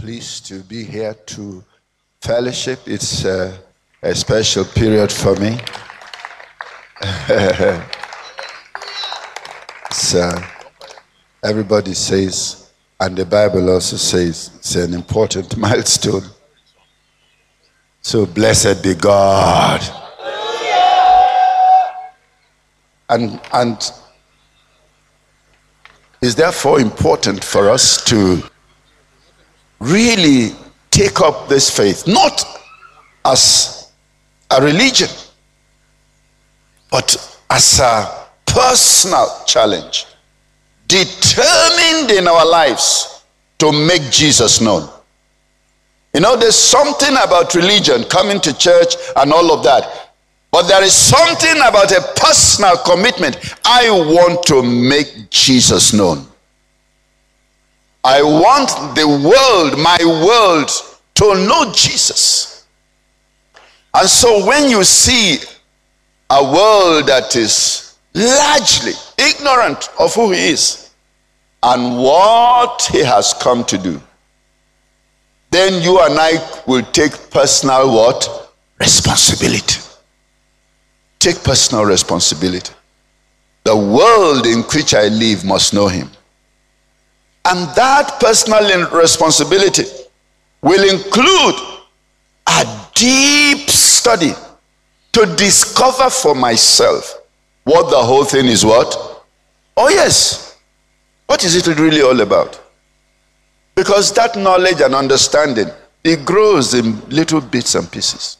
Pleased to be here to fellowship. It's uh, a special period for me. so, everybody says, and the Bible also says, it's an important milestone. So, blessed be God. And, and it's therefore important for us to really take up this faith, not as a religion, but as a personal challenge, determined in our lives to make Jesus known. You know, there's something about religion, coming to church and all of that. But there is something about a personal commitment. I want to make Jesus known. I want the world, my world, to know Jesus. And so when you see a world that is largely ignorant of who he is and what he has come to do, then you and I will take personal what? Responsibility. Take personal responsibility. The world in which I live must know him. And that personal responsibility will include a deep study to discover for myself what the whole thing is what? Oh, yes. What is it really all about? Because that knowledge and understanding, it grows in little bits and pieces.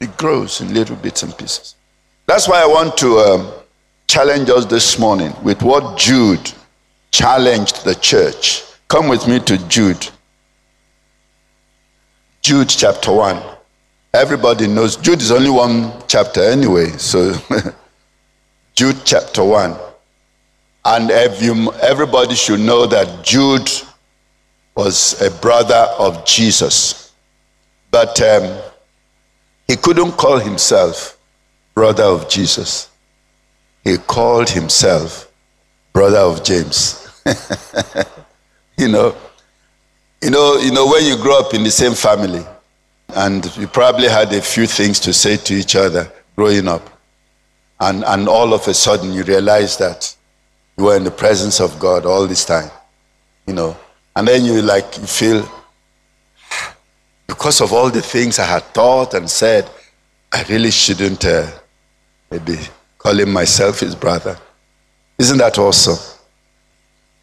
It grows in little bits and pieces. That's why I want to um, challenge us this morning with what Jude challenged the church. Come with me to Jude. Jude chapter 1. Everybody knows Jude is only one chapter anyway, so Jude chapter 1. And everybody should know that Jude was a brother of Jesus. But um, he couldn't call himself brother of Jesus. He called himself brother of James. you know, you know, you know, when you grow up in the same family, and you probably had a few things to say to each other growing up, and and all of a sudden you realize that you were in the presence of God all this time, you know, and then you like you feel because of all the things I had thought and said, I really shouldn't uh, maybe call him myself his brother. Isn't that awesome?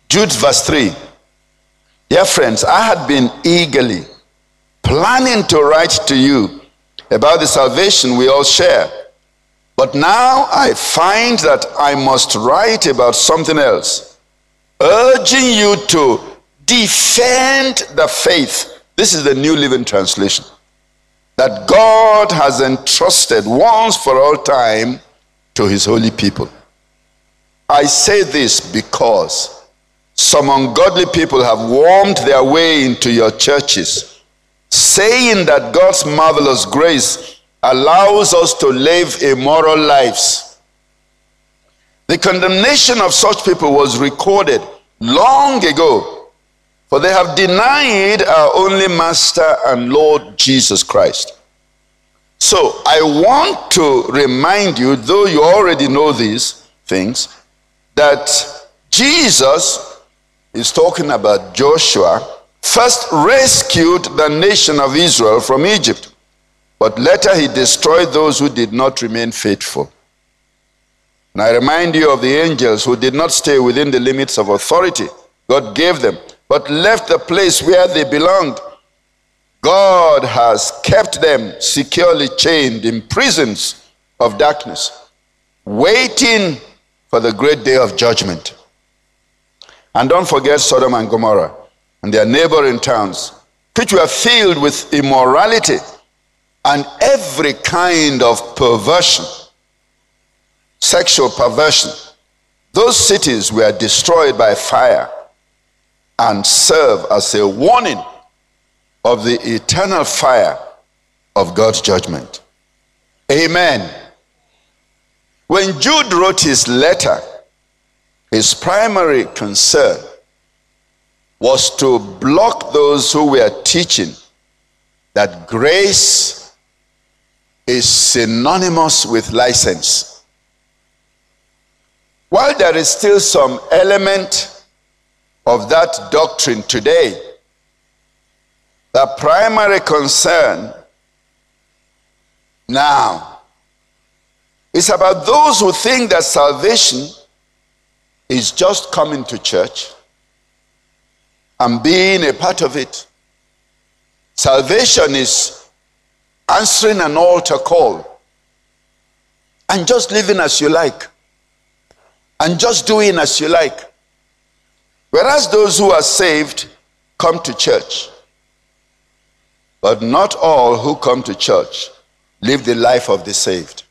Jude verse 3. Dear friends, I had been eagerly planning to write to you about the salvation we all share. But now I find that I must write about something else, urging you to defend the faith. This is the New Living Translation. That God has entrusted once for all time to his holy people. I say this because some ungodly people have wormed their way into your churches, saying that God's marvelous grace allows us to live immoral lives. The condemnation of such people was recorded long ago, for they have denied our only Master and Lord Jesus Christ. So I want to remind you, though you already know these things, that Jesus is talking about Joshua, first rescued the nation of Israel from Egypt, but later he destroyed those who did not remain faithful. And I remind you of the angels who did not stay within the limits of authority God gave them, but left the place where they belonged. God has kept them securely chained in prisons of darkness, waiting for the great day of judgment. And don't forget Sodom and Gomorrah and their neighboring towns, which were filled with immorality and every kind of perversion, sexual perversion. Those cities were destroyed by fire and serve as a warning of the eternal fire of God's judgment. Amen. When Jude wrote his letter, his primary concern was to block those who were teaching that grace is synonymous with license. While there is still some element of that doctrine today, the primary concern now is about those who think that salvation is just coming to church and being a part of it. Salvation is answering an altar call and just living as you like and just doing as you like. Whereas those who are saved come to church. But not all who come to church live the life of the saved.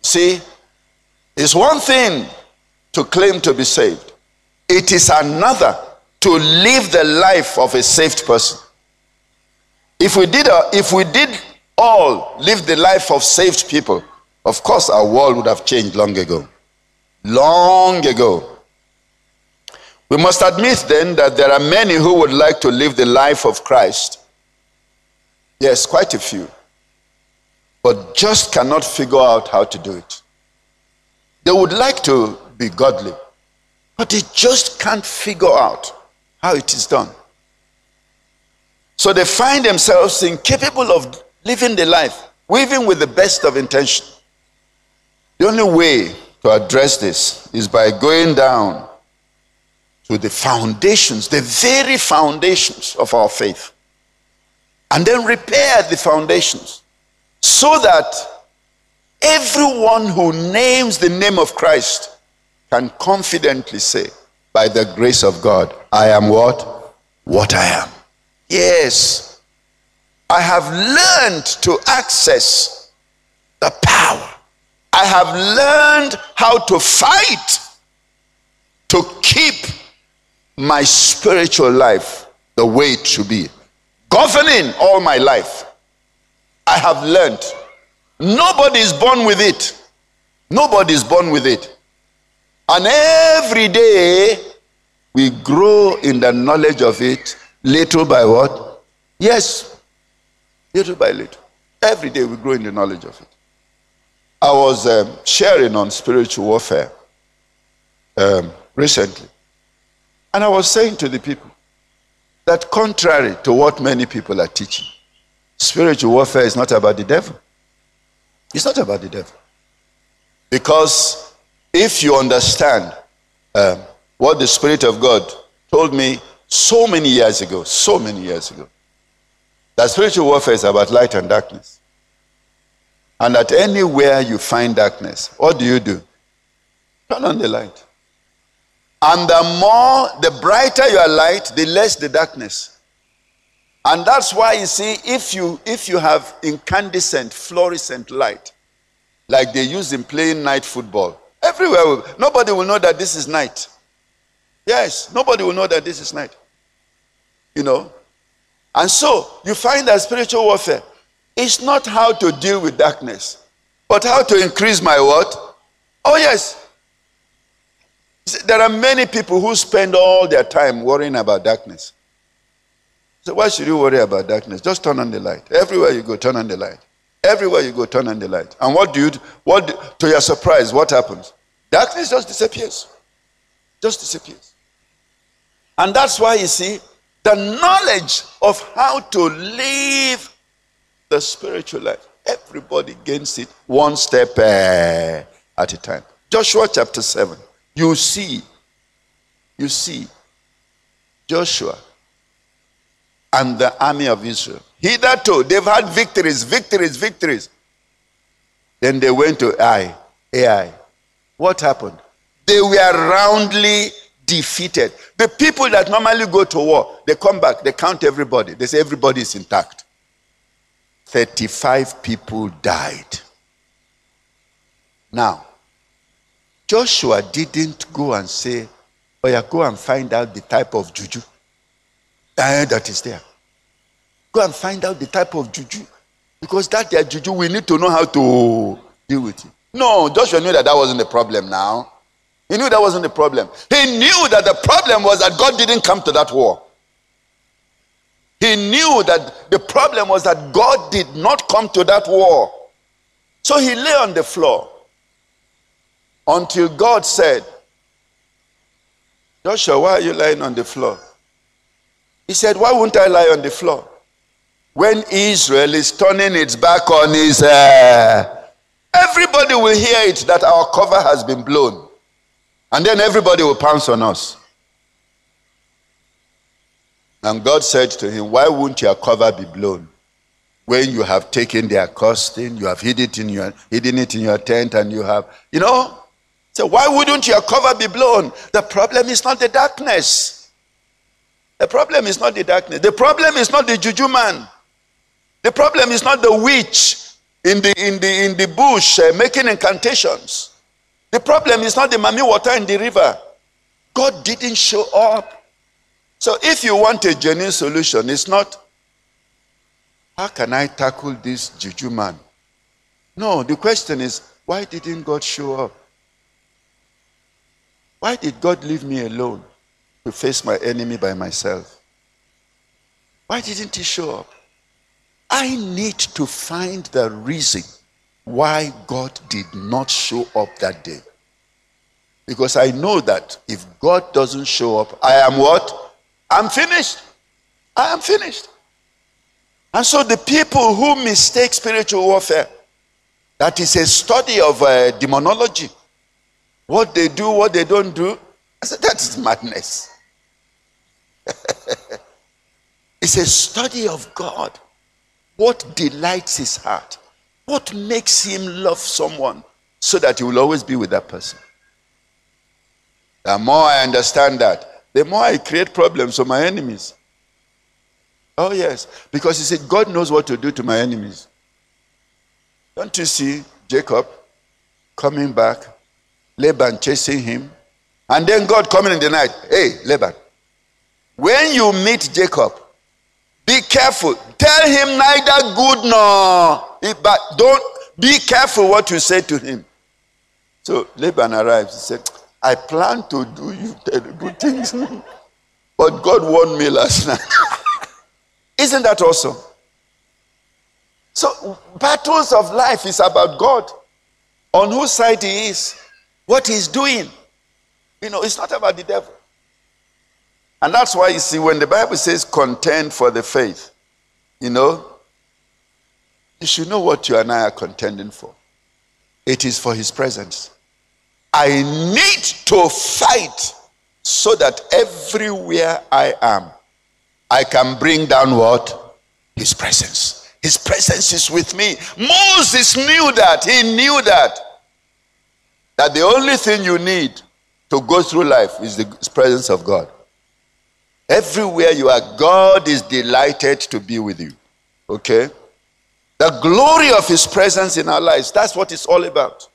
See, it's one thing to claim to be saved, it is another to live the life of a saved person. If we did, uh, if we did all live the life of saved people, of course our world would have changed long ago. Long ago. We must admit then that there are many who would like to live the life of Christ. Yes, quite a few. But just cannot figure out how to do it. They would like to be godly, but they just can't figure out how it is done. So they find themselves incapable of living the life, even with the best of intention. The only way to address this is by going down to the foundations, the very foundations of our faith, and then repair the foundations so that everyone who names the name of Christ can confidently say, by the grace of God, I am what? What I am. Yes. I have learned to access the power. I have learned how to fight to keep my spiritual life the way it should be, governing all my life. I have learned. Nobody is born with it. Nobody is born with it. And every day we grow in the knowledge of it little by what? Yes, little by little. Every day we grow in the knowledge of it. I was um, sharing on spiritual warfare um, recently. And I was saying to the people that, contrary to what many people are teaching, spiritual warfare is not about the devil. It's not about the devil. Because if you understand uh, what the Spirit of God told me so many years ago, so many years ago, that spiritual warfare is about light and darkness. And that anywhere you find darkness, what do you do? Turn on the light. And the more, the brighter your light, the less the darkness. And that's why you see, if you if you have incandescent, fluorescent light, like they use in playing night football, Everywhere. Nobody will know that this is night. Yes, nobody will know that this is night. You know? And so you find that spiritual warfare is not how to deal with darkness, but how to increase my what? Oh, yes. There are many people who spend all their time worrying about darkness. So why should you worry about darkness? Just turn on the light. Everywhere you go, turn on the light. Everywhere you go, turn on the light. And what do you do? What to your surprise, what happens? Darkness just disappears. Just disappears. And that's why you see the knowledge of how to live the spiritual life. Everybody gains it one step uh, at a time. Joshua chapter 7. You see, you see Joshua and the army of Israel Hitherto, they've had victories, victories, victories. Then they went to Ai, Ai. What happened? They were roundly defeated. The people that normally go to war, they come back, they count everybody. They say everybody is intact. 35 people died. Now, Joshua didn't go and say, Oh, yeah, go and find out the type of juju uh, that is there. Go and find out the type of juju. Because that their juju, we need to know how to deal with it. No, Joshua knew that that wasn't the problem now. He knew that wasn't the problem. He knew that the problem was that God didn't come to that war. He knew that the problem was that God did not come to that war. So he lay on the floor until God said, Joshua, why are you lying on the floor? He said, Why won't I lie on the floor? When Israel is turning its back on his, everybody will hear it that our cover has been blown. And then everybody will pounce on us. And God said to him, Why won't your cover be blown? When you have taken their costing, you have hid it in your hidden it in your tent, and you have, you know, so why wouldn't your cover be blown? The problem is not the darkness. The problem is not the darkness. The problem is not the juju man. The problem is not the witch in the in the in the bush uh, making incantations. The problem is not the mami water in the river. God didn't show up. So if you want a genuine solution, it's not how can I tackle this juju man? No, the question is why didn't God show up? Why did God leave me alone to face my enemy by myself? Why didn't He show up? I need to find the reason why God did not show up that day. Because I know that if God doesn't show up, I am what? I'm finished. I am finished. And so the people who mistake spiritual warfare, that is a study of uh, demonology, what they do, what they don't do. I said, that is madness. it's a study of God. What delights his heart? What makes him love someone so that he will always be with that person? The more I understand that, the more I create problems for my enemies. Oh, yes. Because he said, God knows what to do to my enemies. Don't you see Jacob coming back Laban chasing him. And then God coming in the night. Hey, Laban, when you meet Jacob, be careful. Tell him neither good nor but don't be careful what you say to him. So Laban arrives. He said, I plan to do you terrible things. but God warned me last night. Isn't that awesome? So battles of life is about God. On whose side he is what he's doing. You know, it's not about the devil. And that's why you see when the Bible says contend for the faith, you know, you should know what you and I are contending for. It is for his presence. I need to fight so that everywhere I am, I can bring down what? His presence. His presence is with me. Moses knew that. He knew that. That the only thing you need to go through life is the presence of God. Everywhere you are, God is delighted to be with you. Okay? The glory of His presence in our lives, that's what it's all about.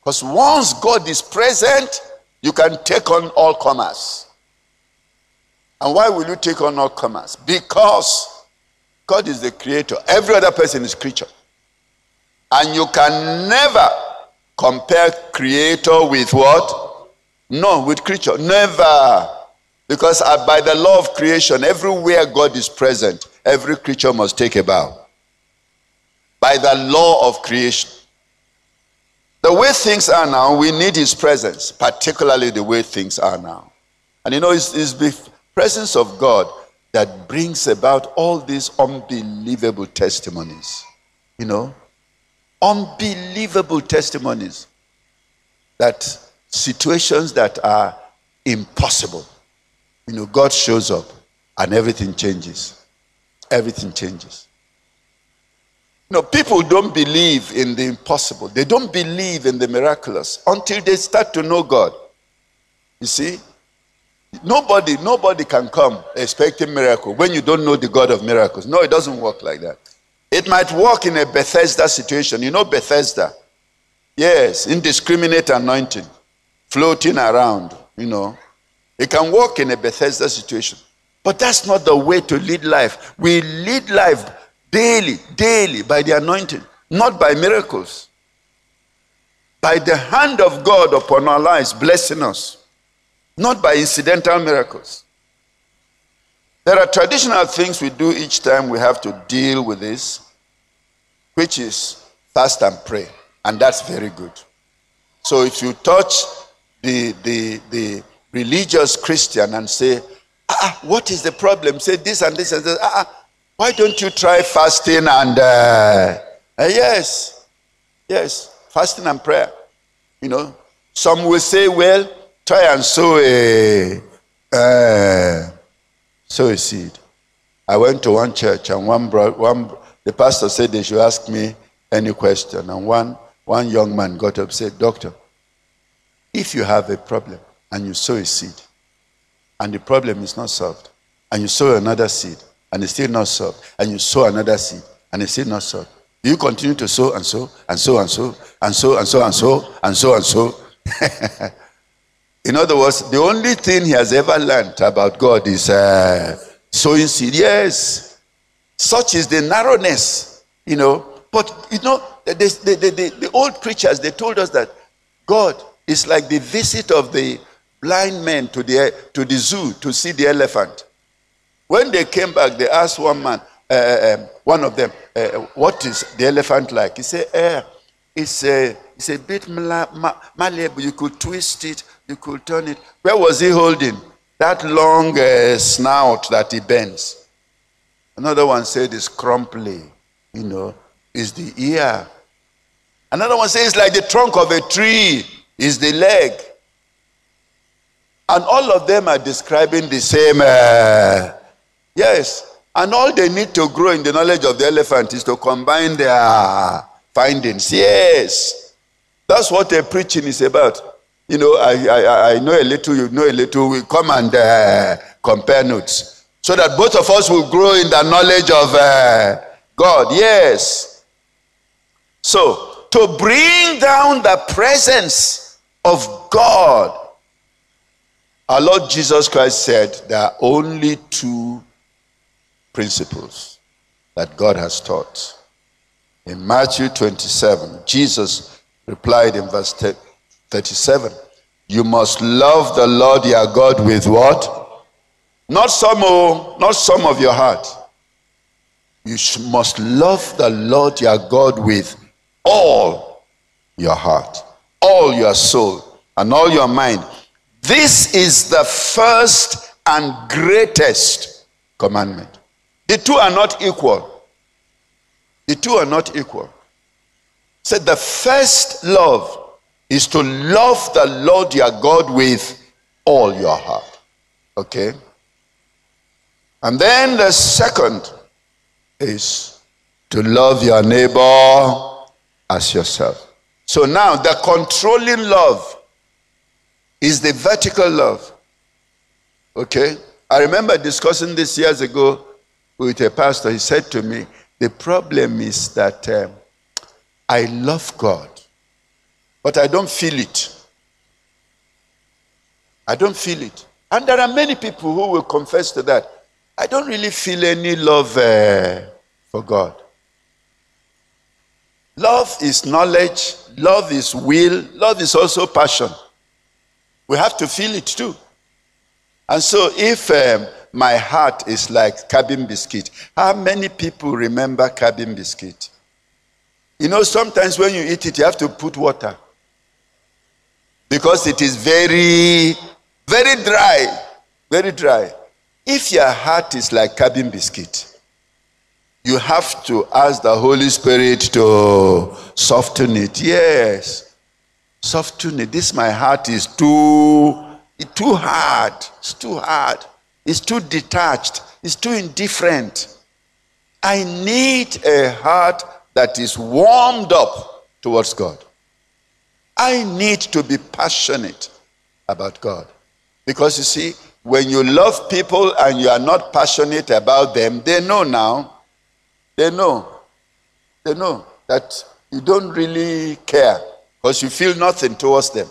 Because once God is present, you can take on all comers. And why will you take on all comers? Because God is the creator. Every other person is creature. And you can never compare creator with what? No, with creature. Never. Because uh, by the law of creation, everywhere God is present, every creature must take a bow. By the law of creation. The way things are now, we need His presence, particularly the way things are now. And you know, it's, it's the presence of God that brings about all these unbelievable testimonies. You know, unbelievable testimonies that situations that are impossible, you know, God shows up and everything changes. Everything changes. You know, people don't believe in the impossible. They don't believe in the miraculous until they start to know God. You see? Nobody, nobody can come expecting miracle when you don't know the God of miracles. No, it doesn't work like that. It might work in a Bethesda situation. You know Bethesda? Yes, indiscriminate anointing, floating around, you know. It can work in a Bethesda situation. But that's not the way to lead life. We lead life daily, daily by the anointing, not by miracles. By the hand of God upon our lives, blessing us not by incidental miracles. There are traditional things we do each time we have to deal with this, which is fast and pray. And that's very good. So if you touch the, the, the religious Christian and say, ah, what is the problem? Say this and this and this. Ah, ah why don't you try fasting and, uh, uh, yes, yes, fasting and prayer. You know, some will say, well, try and sow a uh, sow a seed. I went to one church and one bro, one the pastor said they should ask me any question, and one one young man got up and said, "Doctor, if you have a problem and you sow a seed, and the problem is not solved, and you sow another seed and it's still not solved, and you sow another seed and it's still not solved, do you continue to sow and sow and sow and sow and sow and sow and sow and sow and sow?" In other words, the only thing he has ever learned about God is uh, sowing seed. Yes, such is the narrowness, you know. But you know, the, the, the, the, old preachers they told us that God is like the visit of the blind men to the to the zoo to see the elephant. When they came back, they asked one man, uh, uh um, one of them, uh, "What is the elephant like?" He said, uh, "It's a it's a bit malleable. You could twist it." You could turn it. Where was he holding? That long uh, snout that he bends. Another one said it's crumply, you know, is the ear. Another one says it's like the trunk of a tree is the leg. And all of them are describing the same. Uh, yes. And all they need to grow in the knowledge of the elephant is to combine their findings. Yes. That's what a preaching is about. You know, I, I, I know a little, you know a little. We come and uh, compare notes. So that both of us will grow in the knowledge of uh, God. Yes. So, to bring down the presence of God, our Lord Jesus Christ said there are only two principles that God has taught. In Matthew 27, Jesus replied in verse 37. You must love the Lord your God with what? Not some, oh, not some of your heart. You must love the Lord your God with all your heart, all your soul, and all your mind. This is the first and greatest commandment. The two are not equal. The two are not equal. Said the first love is to love the Lord your God with all your heart. Okay? And then the second is to love your neighbor as yourself. So now the controlling love is the vertical love. Okay? I remember discussing this years ago with a pastor. He said to me, The problem is that um, I love God but I don't feel it. I don't feel it. And there are many people who will confess to that. I don't really feel any love uh, for God. Love is knowledge, love is will, love is also passion. We have to feel it too. And so, if um, my heart is like cabin biscuit, how many people remember cabin biscuit? You know, sometimes when you eat it, you have to put water because it is very, very dry. Very dry. If your heart is like cabin biscuit, you have to ask the Holy Spirit to soften it. Yes. Soften it. This my heart is too too hard. It's too hard. It's too detached. It's too indifferent. I need a heart that is warmed up towards God. I need to be passionate about God. Because you see, when you love people and you are not passionate about them, they know now. They know. They know that you don't really care because you feel nothing towards them.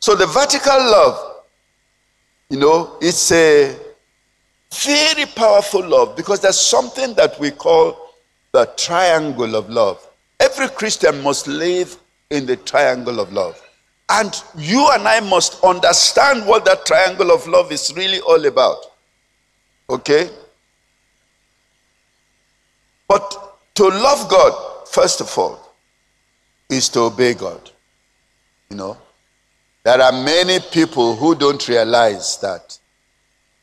So the vertical love, you know, it's a very powerful love because there's something that we call the triangle of love. Every Christian must live in the triangle of love. And you and I must understand what that triangle of love is really all about. Okay? But to love God, first of all, is to obey God. You know, there are many people who don't realize that,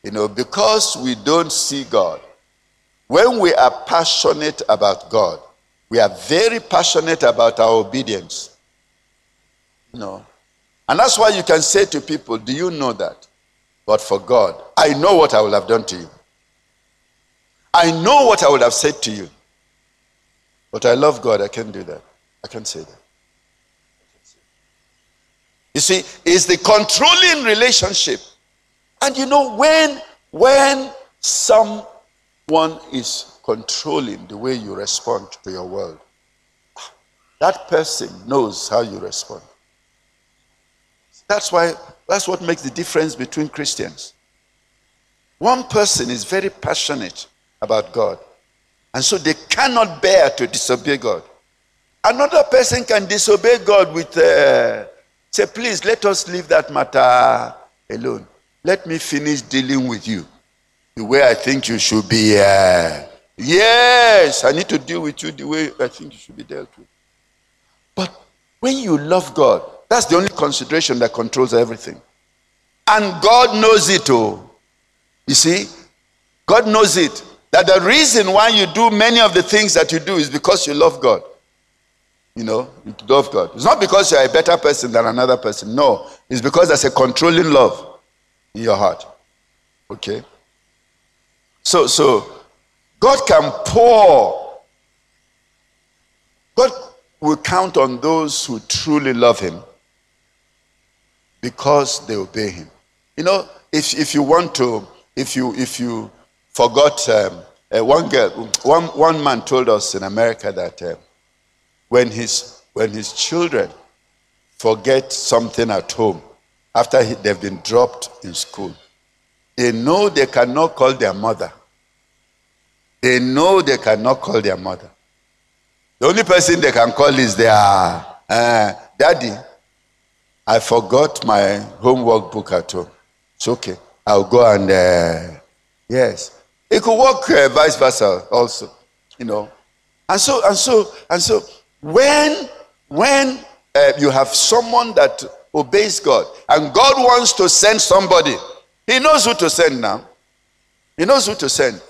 you know, because we don't see God, when we are passionate about God, we are very passionate about our obedience. You know, and that's why you can say to people, Do you know that? But for God, I know what I would have done to you. I know what I would have said to you. But I love God, I can't do that. I can't say that. You see, it's the controlling relationship. And you know, when when someone is controlling the way you respond to your world, that person knows how you respond. That's why that's what makes the difference between Christians. One person is very passionate about God, and so they cannot bear to disobey God. Another person can disobey God with, uh, say, please let us leave that matter alone. Let me finish dealing with you the way I think you should be. Uh, yes, I need to deal with you the way I think you should be dealt with. But when you love God, that's the only consideration that controls everything. And God knows it, oh. You see? God knows it. That the reason why you do many of the things that you do is because you love God. You know, love God. It's not because you're a better person than another person. No, it's because there's a controlling love in your heart. Okay? So, so God can pour. God will count on those who truly love Him because they obey him. You know, if, if you want to, if you, if you forgot, um, uh, one girl, one, one man told us in America that uh, when, his, when his children forget something at home after he, they've been dropped in school, they know they cannot call their mother. They know they cannot call their mother. The only person they can call is their uh, daddy I forgot my homework book at home. It's okay. I'll go and, uh, yes. It could work uh, vice versa also, you know. And so, and so, and so, when, when uh, you have someone that obeys God and God wants to send somebody, He knows who to send now. He knows who to send.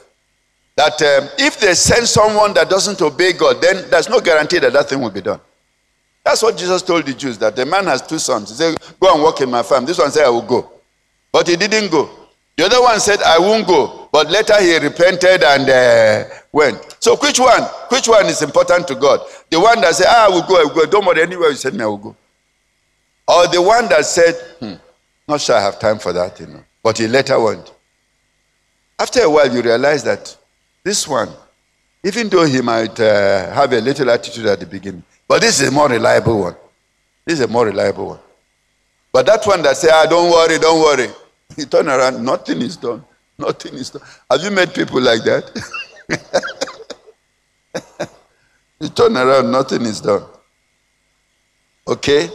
That um, if they send someone that doesn't obey God, then there's no guarantee that that thing will be done. That's what Jesus told the Jews that the man has two sons. He said, Go and work in my farm. This one said, I will go. But he didn't go. The other one said, I won't go. But later he repented and uh, went. So which one? Which one is important to God? The one that said, ah, I will go, I will go. Don't worry, anywhere you send me, I will go. Or the one that said, hmm, not sure I have time for that, you know. But he later went. After a while, you realize that this one, even though he might uh, have a little attitude at the beginning, but this is a more reliable one. This is a more reliable one. But that one that say, ah, don't worry, don't worry. You turn around, nothing is done. Nothing is done. Have you met people like that? you turn around, nothing is done. Okay?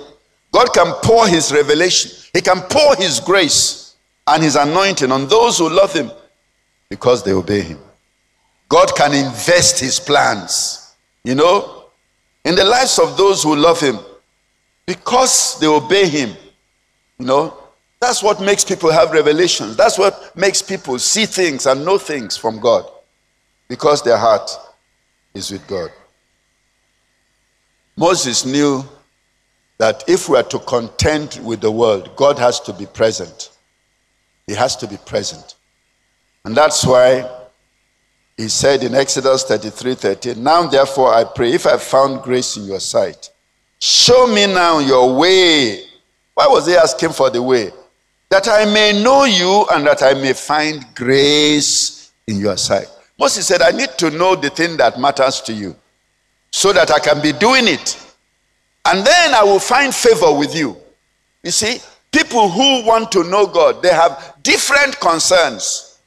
God can pour his revelation, he can pour his grace and his anointing on those who love him because they obey him. God can invest his plans. You know, in the lives of those who love him because they obey him. You know, that's what makes people have revelations. That's what makes people see things and know things from God because their heart is with God. Moses knew that if we are to contend with the world, God has to be present. He has to be present. And that's why he said in Exodus 33 13, Now therefore I pray, if I found grace in your sight, show me now your way. Why was he asking for the way? That I may know you and that I may find grace in your sight. Moses said, I need to know the thing that matters to you so that I can be doing it. And then I will find favor with you. You see, people who want to know God, they have different concerns.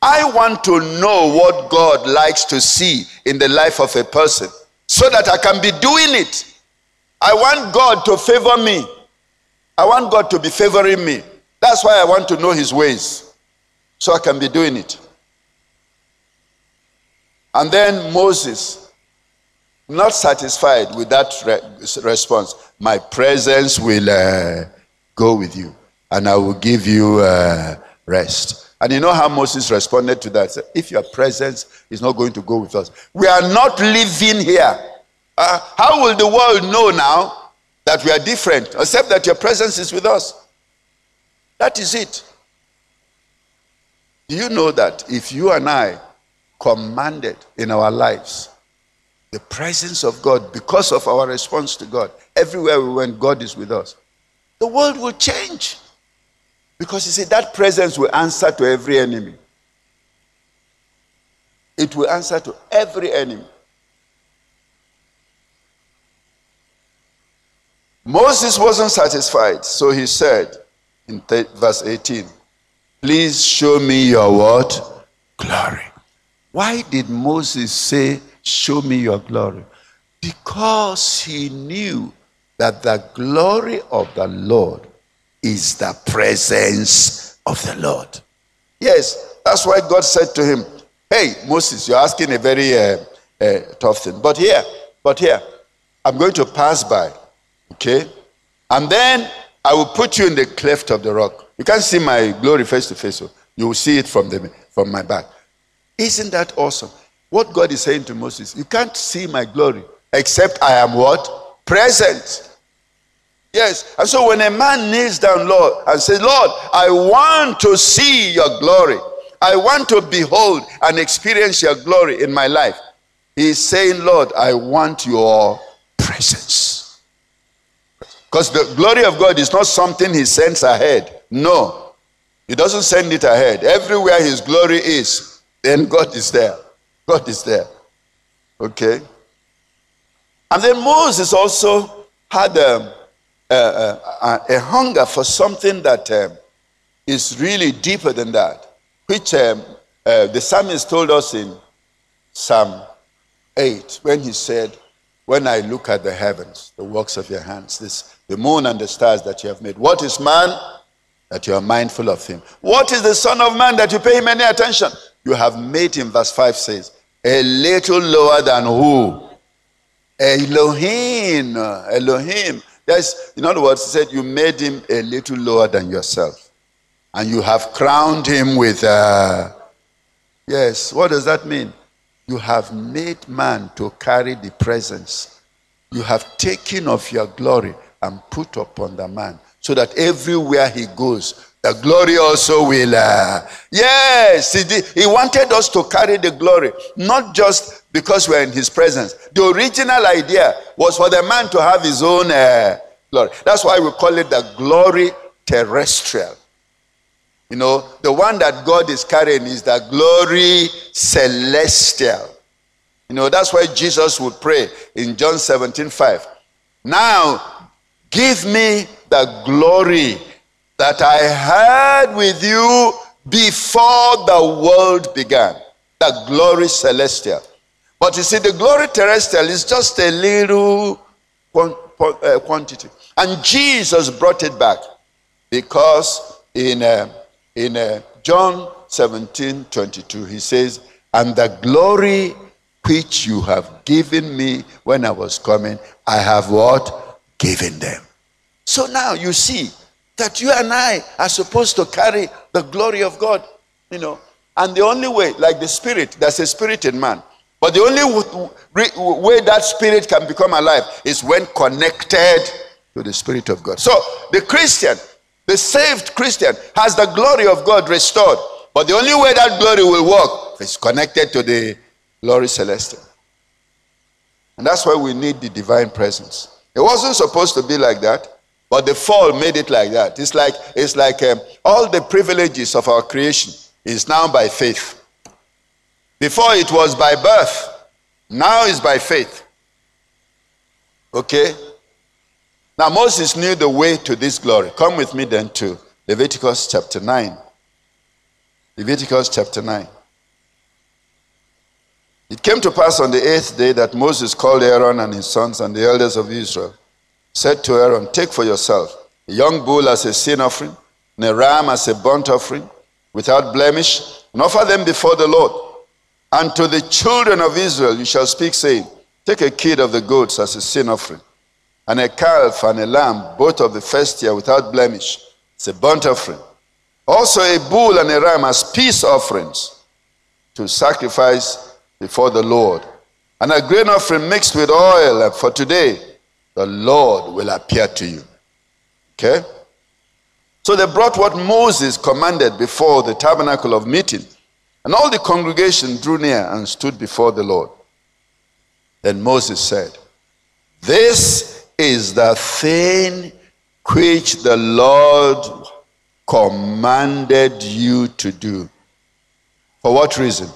I want to know what God likes to see in the life of a person so that I can be doing it. I want God to favor me. I want God to be favoring me. That's why I want to know His ways so I can be doing it. And then Moses, not satisfied with that re- response, my presence will uh, go with you and I will give you uh, rest. And you know how Moses responded to that? If your presence is not going to go with us, we are not living here. Uh, how will the world know now that we are different, except that your presence is with us? That is it. Do you know that if you and I commanded in our lives the presence of God because of our response to God, everywhere we went, God is with us, the world will change. Because you see, that presence will answer to every enemy. It will answer to every enemy. Moses wasn't satisfied, so he said in verse 18, Please show me your what? Glory. Why did Moses say, Show me your glory? Because he knew that the glory of the Lord is the presence of the Lord. Yes, that's why God said to him, Hey, Moses, you're asking a very uh, uh, tough thing. But here, but here, I'm going to pass by, okay? And then I will put you in the cleft of the rock. You can't see my glory face to face, so you will see it from, the, from my back. Isn't that awesome? What God is saying to Moses, you can't see my glory except I am what? Present. Yes. And so when a man kneels down, Lord, and says, Lord, I want to see your glory. I want to behold and experience your glory in my life. He's saying, Lord, I want your presence. Because the glory of God is not something he sends ahead. No. He doesn't send it ahead. Everywhere his glory is, then God is there. God is there. Okay? And then Moses also had a um, uh, a hunger for something that um, is really deeper than that, which um, uh, the psalmist told us in Psalm 8 when he said, When I look at the heavens, the works of your hands, this, the moon and the stars that you have made, what is man that you are mindful of him? What is the Son of Man that you pay him any attention? You have made him, verse 5 says, a little lower than who? Elohim. Elohim. Yes, in other words, he said, You made him a little lower than yourself. And you have crowned him with, uh, yes, what does that mean? You have made man to carry the presence. You have taken of your glory and put upon the man so that everywhere he goes, the glory also will. Uh, yes, he, did. he wanted us to carry the glory, not just because we're in his presence. The original idea was for the man to have his own uh, glory. That's why we call it the glory terrestrial. You know, the one that God is carrying is the glory celestial. You know, that's why Jesus would pray in John 17 5. Now, give me the glory that I had with you before the world began. The glory celestial. But you see, the glory terrestrial is just a little uh, quantity. And Jesus brought it back because in, uh, in uh, John 17 22, he says, And the glory which you have given me when I was coming, I have what? Given them. So now you see that you and I are supposed to carry the glory of God, you know. And the only way, like the spirit, there's a spirit in man. But the only way that spirit can become alive is when connected to the Spirit of God. So the Christian, the saved Christian, has the glory of God restored. But the only way that glory will work is connected to the glory celestial. And that's why we need the divine presence. It wasn't supposed to be like that, but the fall made it like that. It's like it's like um, all the privileges of our creation is now by faith. Before it was by birth, now it's by faith. Okay? Now Moses knew the way to this glory. Come with me then to Leviticus chapter 9. Leviticus chapter 9. It came to pass on the eighth day that Moses called Aaron and his sons and the elders of Israel, said to Aaron, Take for yourself a young bull as a sin offering, and a ram as a burnt offering, without blemish, and offer them before the Lord. And to the children of Israel you shall speak, saying, Take a kid of the goats as a sin offering, and a calf and a lamb, both of the first year, without blemish. It's a burnt offering. Also a bull and a ram as peace offerings to sacrifice before the Lord. And a grain offering mixed with oil, for today the Lord will appear to you. Okay? So they brought what Moses commanded before the tabernacle of meeting. And all the congregation drew near and stood before the Lord. Then Moses said, This is the thing which the Lord commanded you to do. For what reason?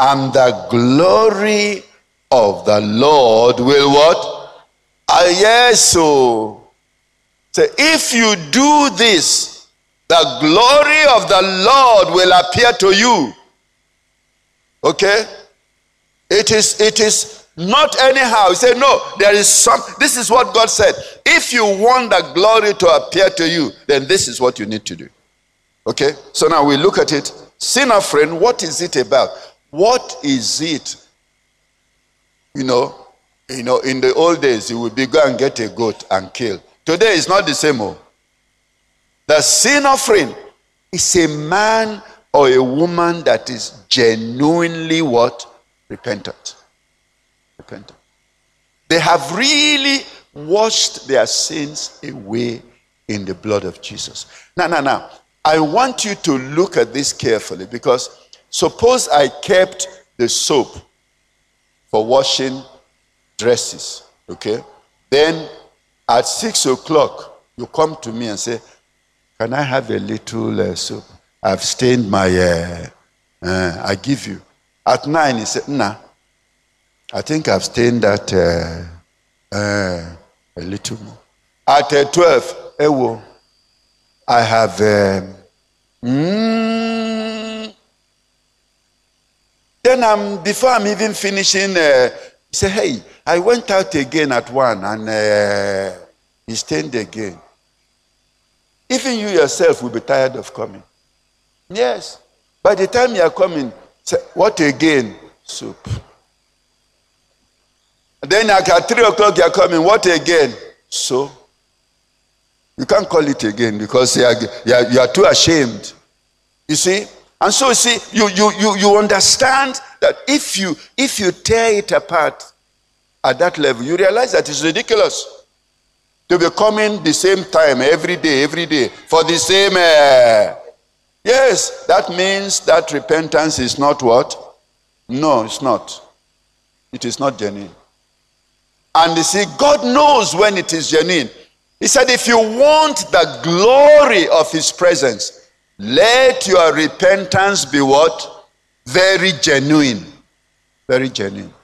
And the glory of the Lord will what? Ah, yes, so. So if you do this, the glory of the Lord will appear to you. Okay? It is, it is not anyhow. He said, No, there is some. This is what God said. If you want the glory to appear to you, then this is what you need to do. Okay? So now we look at it. Sin offering, what is it about? What is it? You know, you know, in the old days, you would be go and get a goat and kill. Today is not the same. Oh. The sin offering is a man or a woman that is genuinely what? Repentant repentant. They have really washed their sins away in the blood of Jesus. Now, now, now, I want you to look at this carefully because suppose I kept the soap for washing dresses, okay? Then at six o'clock, you come to me and say, Can I have a little uh, soap? I've stained my, uh, uh, I give you. At nine, he said, Nah, I think I've stained that uh, uh, a little more. At uh, 12, Ewo, I have. Um, mm, then I'm, before I'm even finishing, he said, Hey, I went out again at one and uh, he stained again. Even you yourself will be tired of coming. Yes. By the time you are coming, what again? Soup. Then at three o'clock you're coming. What again? So you can't call it again because you are, you are, you are too ashamed. You see? And so you see, you, you, you, you understand that if you if you tear it apart at that level, you realize that it's ridiculous to be coming the same time every day, every day for the same. Uh, yes, that means that repentance is not what? No, it's not. It is not genuine. And you see, God knows when it is genuine. He said, if you want the glory of his presence, let your repentance be what? Very genuine. Very genuine.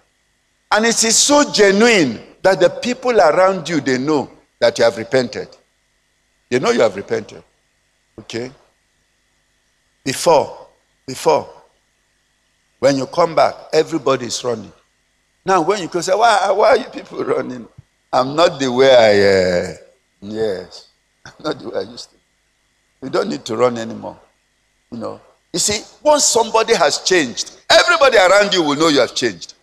And it is so genuine that the people around you, they know that you have repented. They know you have repented. Okay? Before, before, when you come back, everybody is running. Now, when you say, why, why are you people running? I'm not the way I, uh, yes, I'm not the way I used to. You don't need to run anymore. You know. You see, once somebody has changed, everybody around you will know you have changed.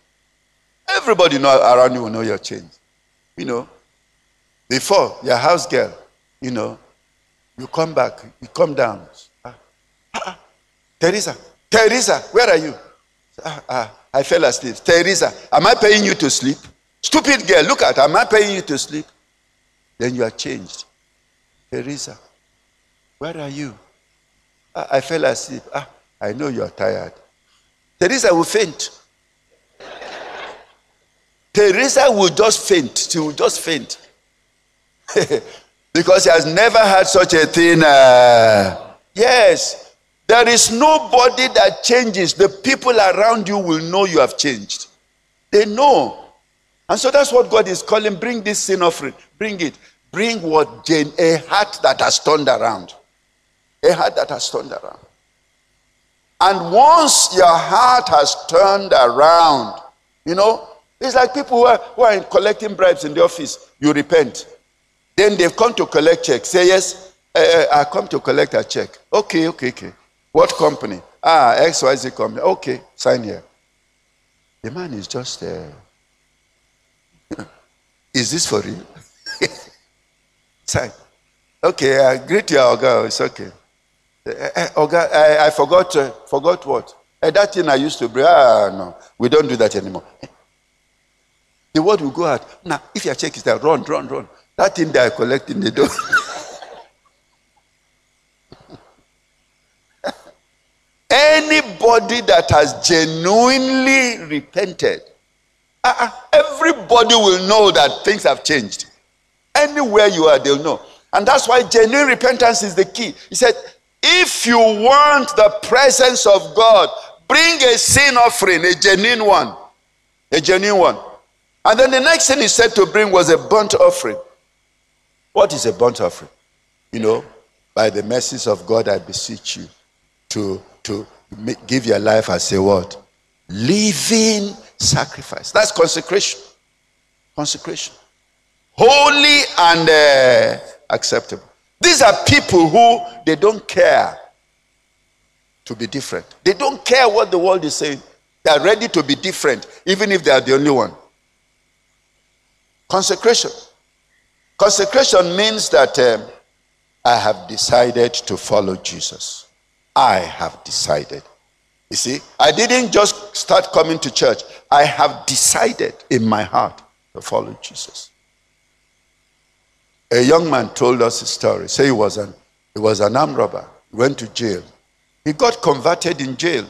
Everybody know around you will know you have changed. You know. Before, your house girl, you know, you come back, you come down. Ah, ah, ah. Teresa, Teresa, where are you? Ah, ah. I fell asleep. Teresa, am I paying you to sleep? Stupid girl, look at, am I paying you to sleep? Then you are changed. Teresa, where are you? I, I fell asleep. Ah, I know you are tired. Teresa will faint. Teresa will just faint. She will just faint. because she has never had such a thing. Uh, yes. There is nobody that changes. The people around you will know you have changed. They know. And so that's what God is calling. Bring this sin offering. Bring it. Bring what Jane, a heart that has turned around. A heart that has turned around. And once your heart has turned around, you know, it's like people who are, who are collecting bribes in the office. You repent. Then they've come to collect checks. Say, yes, uh, I come to collect a check. Okay, okay, okay. What company? Ah, XYZ company. Okay, sign here. The man is just, uh, is this for you? sign. Okay, I greet you, Oga. It's okay. Uh, Oga, I, I forgot, uh, forgot what? Uh, that thing I used to bring. Ah, no, we don't do that anymore. The word will go out. Now, if your check is there, run, run, run. That thing they are collecting, they don't. Anybody that has genuinely repented, uh, everybody will know that things have changed. Anywhere you are, they'll know. And that's why genuine repentance is the key. He said, if you want the presence of God, bring a sin offering, a genuine one. A genuine one. And then the next thing he said to bring was a burnt offering. What is a burnt offering? You know, by the mercies of God, I beseech you to, to give your life as a what? Living sacrifice. That's consecration. Consecration. Holy and uh, acceptable. These are people who they don't care to be different. They don't care what the world is saying. They are ready to be different, even if they are the only one. Consecration. Consecration means that um, I have decided to follow Jesus. I have decided. You see, I didn't just start coming to church. I have decided in my heart to follow Jesus. A young man told us a story. Say he was an he was an armed robber. He went to jail. He got converted in jail.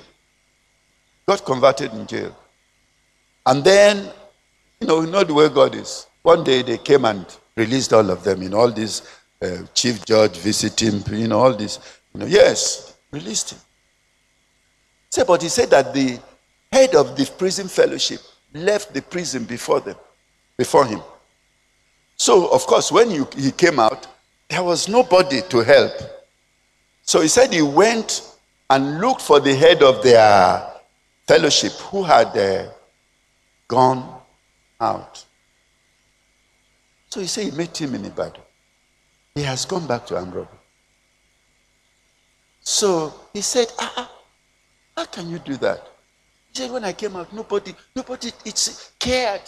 Got converted in jail. And then, you know, you know the way God is. One day they came and released all of them in all these uh, chief judge visiting, you know, all this. You know, yes, released him. Say, but he said that the head of the prison fellowship left the prison before them, before him. So, of course, when you, he came out, there was nobody to help. So he said he went and looked for the head of their fellowship who had uh, gone out. So he said he met him in Ibadan. He has gone back to Amrobi. So he said, ah, ah, how can you do that? He said, when I came out, nobody, nobody it's cared.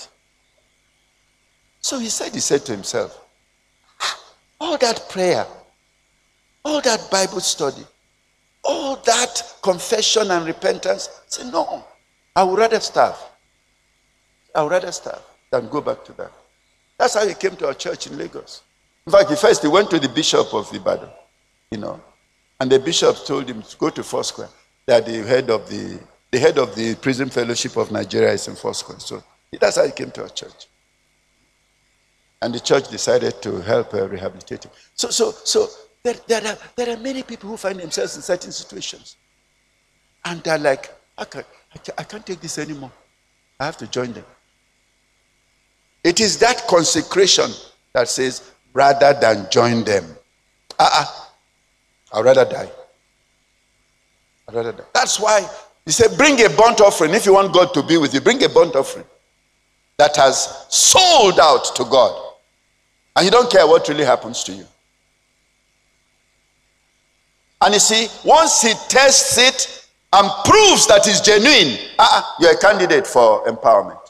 So he said, he said to himself, ah, all that prayer, all that Bible study, all that confession and repentance. I said, no, I would rather starve. I would rather starve than go back to that. That's how he came to our church in Lagos. In fact, he first he went to the bishop of Ibadan, you know, and the bishop told him to go to Foursquare. That the head of the the head of the prison fellowship of Nigeria is in Foursquare. So that's how he came to our church. And the church decided to help uh, rehabilitate him. So, so, so there, there, are, there are many people who find themselves in certain situations. And they're like, I can't, I can't take this anymore. I have to join them. It is that consecration that says, rather than join them, uh-uh, I'd rather die. I'd rather die. That's why he said, bring a burnt offering. If you want God to be with you, bring a burnt offering that has sold out to God. And you don't care what really happens to you. And you see, once he tests it and proves that it's genuine, uh-uh, you're a candidate for empowerment.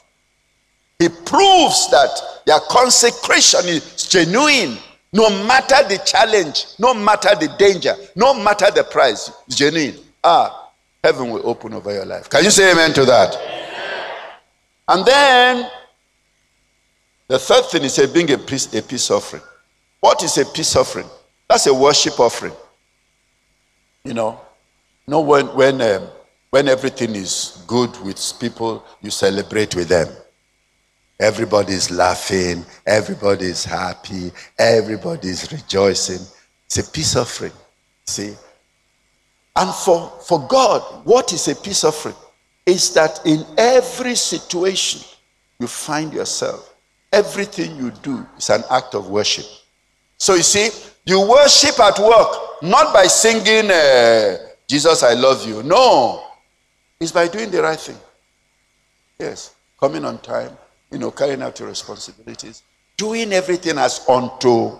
He proves that their consecration is genuine. No matter the challenge, no matter the danger, no matter the price, it's genuine. Ah, heaven will open over your life. Can you say amen to that? Amen. And then the third thing is being a peace, a peace offering. What is a peace offering? That's a worship offering. You know, know when when um, When everything is good with people, you celebrate with them. Everybody's laughing, everybody's happy, everybody's rejoicing. It's a peace offering. See? And for, for God, what is a peace offering? Is that in every situation you find yourself, everything you do is an act of worship. So you see, you worship at work, not by singing, uh, Jesus, I love you. No, it's by doing the right thing. Yes, coming on time, you know, carrying out your responsibilities, doing everything as unto.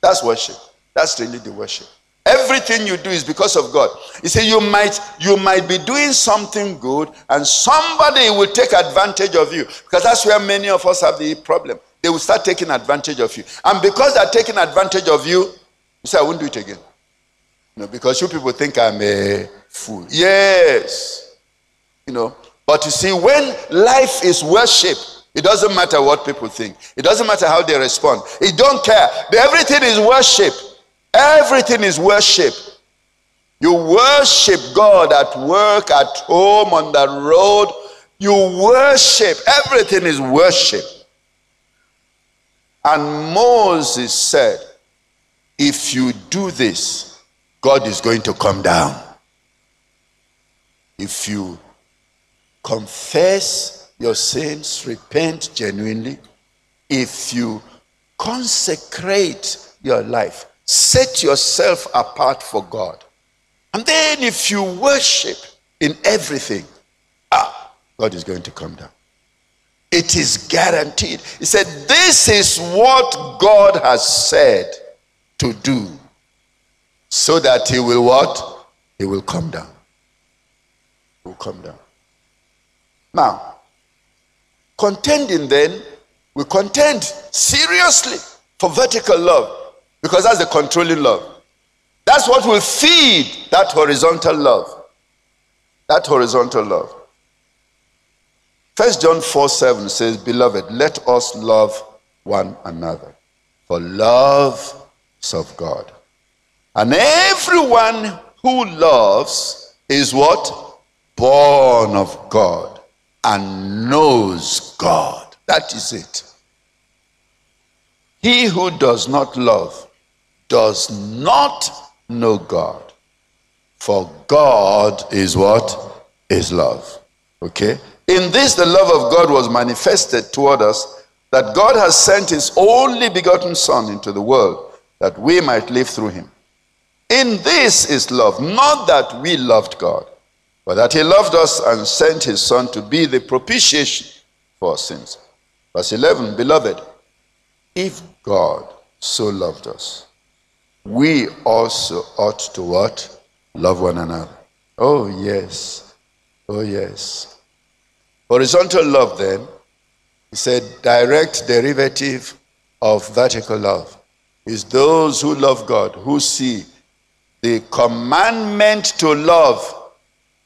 That's worship. That's really the worship. Everything you do is because of God. You see, you might you might be doing something good, and somebody will take advantage of you because that's where many of us have the problem. They will start taking advantage of you, and because they're taking advantage of you, you say, "I won't do it again." You know, because you people think I'm a fool. Yes, you know. But you see, when life is worship, it doesn't matter what people think. It doesn't matter how they respond. It don't care. Everything is worship. Everything is worship. You worship God at work, at home, on the road. You worship. Everything is worship. And Moses said, If you do this, God is going to come down. If you confess your sins, repent genuinely, if you consecrate your life, Set yourself apart for God. And then if you worship in everything, ah, God is going to come down. It is guaranteed. He said, This is what God has said to do. So that he will what? He will come down. He will come down. Now, contending then, we contend seriously for vertical love. Because that's the controlling love. That's what will feed that horizontal love. That horizontal love. First John 4 7 says, Beloved, let us love one another. For love is of God. And everyone who loves is what? Born of God and knows God. That is it. He who does not love does not know God. For God is what? Is love. Okay? In this, the love of God was manifested toward us that God has sent his only begotten Son into the world that we might live through him. In this is love, not that we loved God, but that he loved us and sent his Son to be the propitiation for our sins. Verse 11 Beloved, if God so loved us, we also ought to what? Love one another. Oh, yes. Oh, yes. Horizontal love, then, is a direct derivative of vertical love. Is those who love God, who see the commandment to love,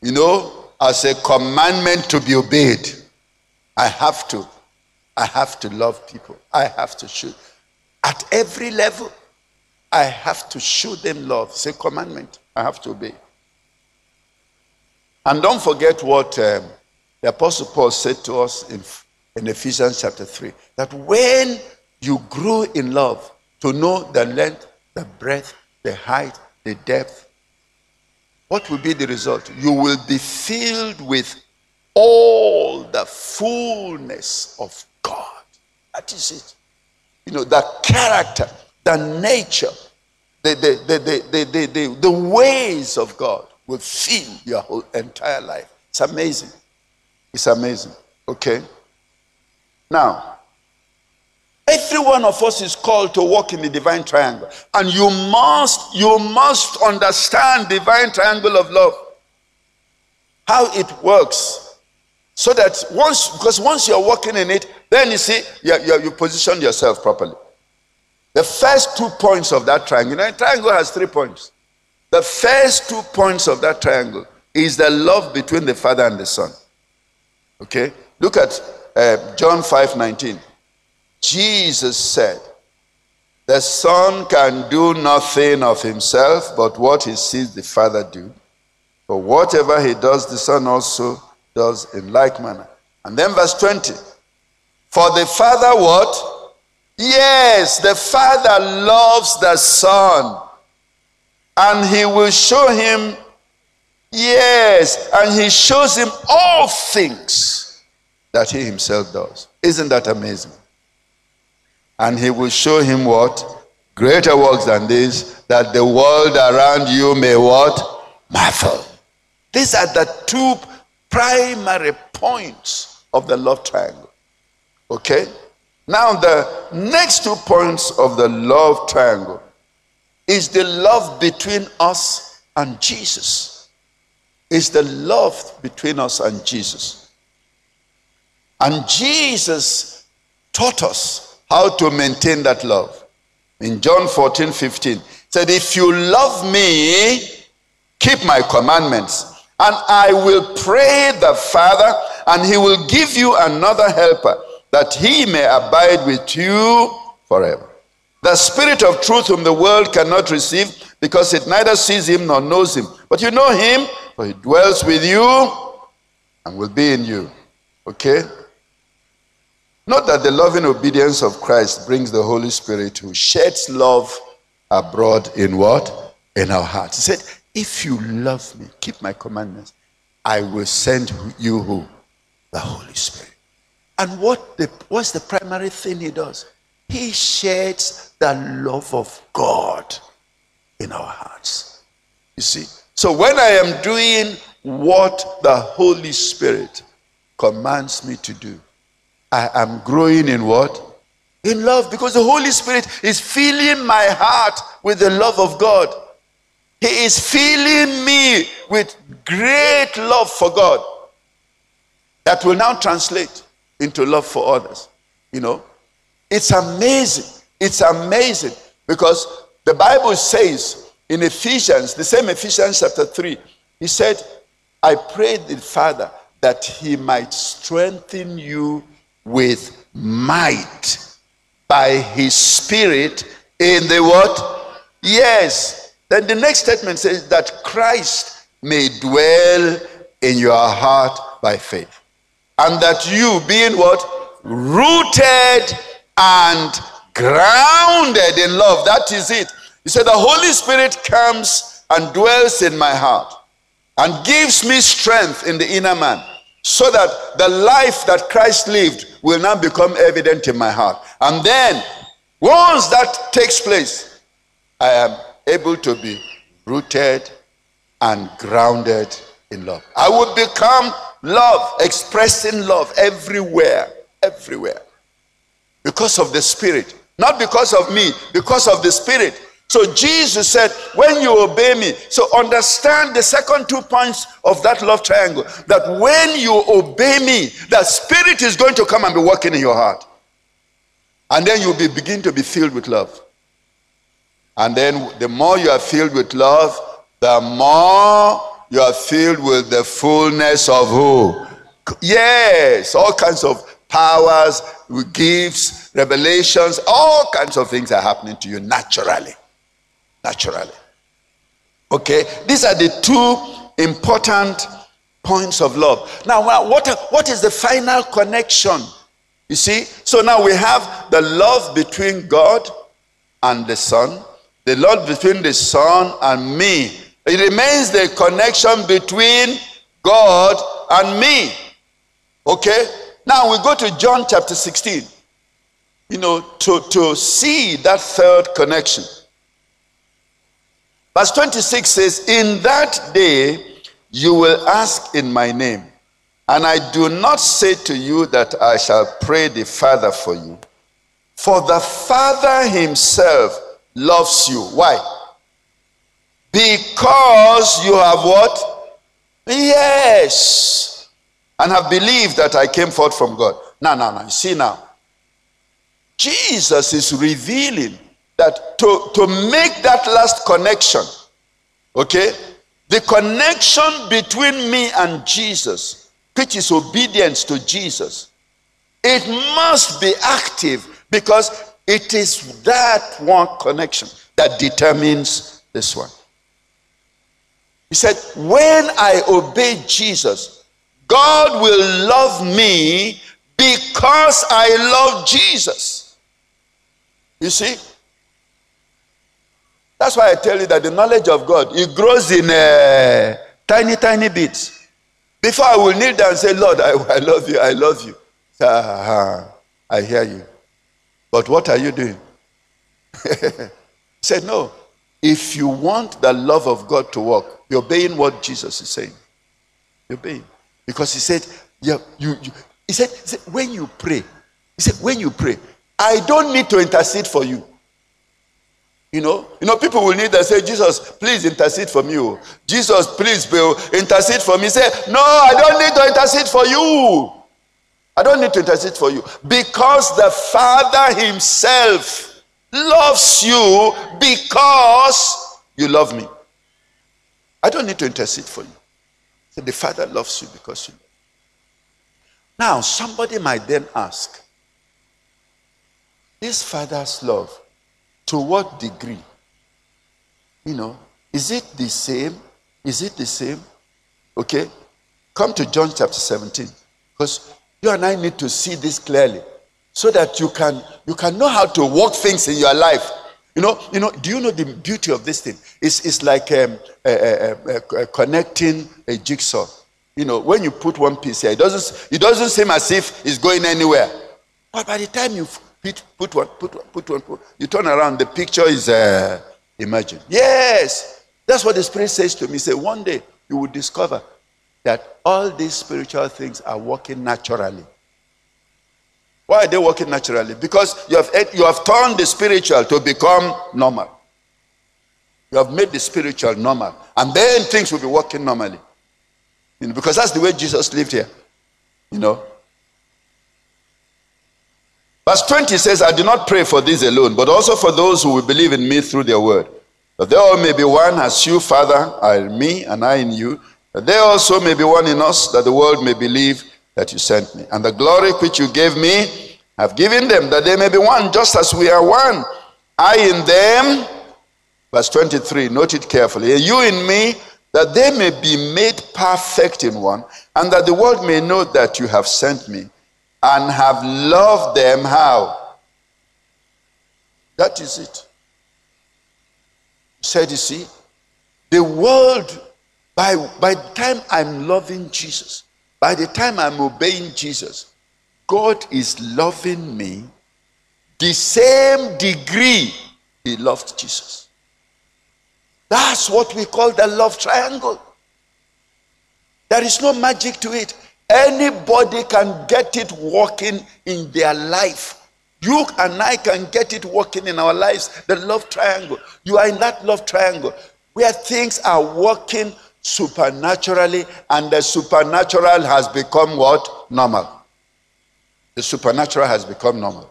you know, as a commandment to be obeyed. I have to. I have to love people. I have to show. At every level. I have to show them love. It's a commandment. I have to obey. And don't forget what um, the Apostle Paul said to us in, in Ephesians chapter 3 that when you grow in love, to know the length, the breadth, the height, the depth, what will be the result? You will be filled with all the fullness of God. That is it. You know, the character, the nature, the, the, the, the, the, the, ways of God will fill your whole entire life. It's amazing. It's amazing. Okay? Now, every one of us is called to walk in the divine triangle. And you must, you must understand divine triangle of love. How it works. So that once, because once you're walking in it, then you see, you, you, you position yourself properly. The first two points of that triangle, a triangle has three points. The first two points of that triangle is the love between the Father and the Son. Okay? Look at uh, John 5 19. Jesus said, The Son can do nothing of himself but what he sees the Father do. For whatever he does, the Son also does in like manner. And then verse 20. For the Father what? Yes, the Father loves the Son. And he will show him, yes, and he shows him all things that he himself does. Isn't that amazing? And he will show him what? Greater works than this, that the world around you may what? Marvel. These are the two primary points of the love triangle. Okay? Now, the next two points of the love triangle is the love between us and Jesus. Is the love between us and Jesus. And Jesus taught us how to maintain that love. In John 14 15, said, If you love me, keep my commandments. And I will pray the Father, and he will give you another helper, that he may abide with you forever. The Spirit of truth, whom the world cannot receive, because it neither sees him nor knows him. But you know him, for he dwells with you and will be in you. Okay? Note that the loving obedience of Christ brings the Holy Spirit who sheds love abroad in what? In our hearts. He said, If you love me, keep my commandments, I will send you who? The Holy Spirit. And what the, what's the primary thing he does? He sheds the love of God in our hearts. You see? So when I am doing what the Holy Spirit commands me to do, I am growing in what? In love, because the Holy Spirit is filling my heart with the love of God. He is filling me with great love for God that will now translate into love for others. You know, it's amazing. It's amazing because the Bible says in Ephesians, the same Ephesians chapter 3, he said, I prayed the Father that he might strengthen you with might by his spirit in the what? Yes. Then the next statement says that Christ may dwell in your heart by faith. And that you being what? Rooted and grounded in love. That is it. He said, The Holy Spirit comes and dwells in my heart and gives me strength in the inner man so that the life that Christ lived will now become evident in my heart. And then, once that takes place, I am able to be rooted and grounded in love. I will become love, expressing love everywhere, everywhere. Because of the Spirit. Not because of me, because of the Spirit. So Jesus said, when you obey me, so understand the second two points of that love triangle. That when you obey me, the spirit is going to come and be working in your heart. And then you'll be begin to be filled with love. And then the more you are filled with love, the more you are filled with the fullness of who? Yes, all kinds of powers, gifts, revelations, all kinds of things are happening to you naturally naturally. Okay, these are the two important points of love. Now, what, what is the final connection? You see, so now we have the love between God and the Son, the love between the Son and me. It remains the connection between God and me. Okay? Now we go to John chapter 16. You know, to, to see that third connection. Verse 26 says, In that day you will ask in my name. And I do not say to you that I shall pray the Father for you. For the Father himself loves you. Why? Because you have what? Yes. And have believed that I came forth from God. Now, now, now. See now. Jesus is revealing that to, to make that last connection, okay, the connection between me and Jesus, which is obedience to Jesus, it must be active because it is that one connection that determines this one. He said, When I obey Jesus, God will love me because I love Jesus. You see? That's why I tell you that the knowledge of God it grows in uh, tiny, tiny bits. Before I will kneel down and say, Lord, I, I love you, I love you. I hear you. But what are you doing? he said, No. If you want the love of God to work, you're obeying what Jesus is saying. You're obeying. Because he said, yeah, you, you he, said, he said, when you pray, he said, when you pray, I don't need to intercede for you. You know, you know, people will need to say, Jesus, please intercede for me. Oh. Jesus, please Bill, oh, intercede for me. Say, no, I don't need to intercede for you. I don't need to intercede for you. Because the Father Himself loves you because you love me. I don't need to intercede for you. The Father loves you because you love Now, somebody might then ask, this Father's love, to what degree? You know, is it the same? Is it the same? Okay? Come to John chapter 17. Because you and I need to see this clearly so that you can you can know how to work things in your life. You know, you know. Do you know the beauty of this thing? It's it's like um, connecting a jigsaw. You know, when you put one piece here, it doesn't it doesn't seem as if it's going anywhere. But by the time you put, put one, put one, put one, you turn around, the picture is uh, emerging. Yes, that's what the Spirit says to me. Say one day you will discover that all these spiritual things are working naturally. Why are they working naturally? Because you have, you have turned the spiritual to become normal. You have made the spiritual normal. And then things will be working normally. You know, because that's the way Jesus lived here. You know. Verse 20 says, I do not pray for these alone, but also for those who will believe in me through their word. That they all may be one, as you, Father, are in me, and I in you. That they also may be one in us, that the world may believe that you sent me. And the glory which you gave me, I have given them, that they may be one, just as we are one. I in them, verse 23, note it carefully. You in me, that they may be made perfect in one, and that the world may know that you have sent me, and have loved them how? That is it. Said, you see, the world, by, by the time I'm loving Jesus, by the time I'm obeying Jesus, God is loving me the same degree he loved Jesus. That's what we call the love triangle. There is no magic to it. Anybody can get it working in their life. You and I can get it working in our lives. The love triangle. You are in that love triangle where things are working supernaturally, and the supernatural has become what? Normal. The supernatural has become normal.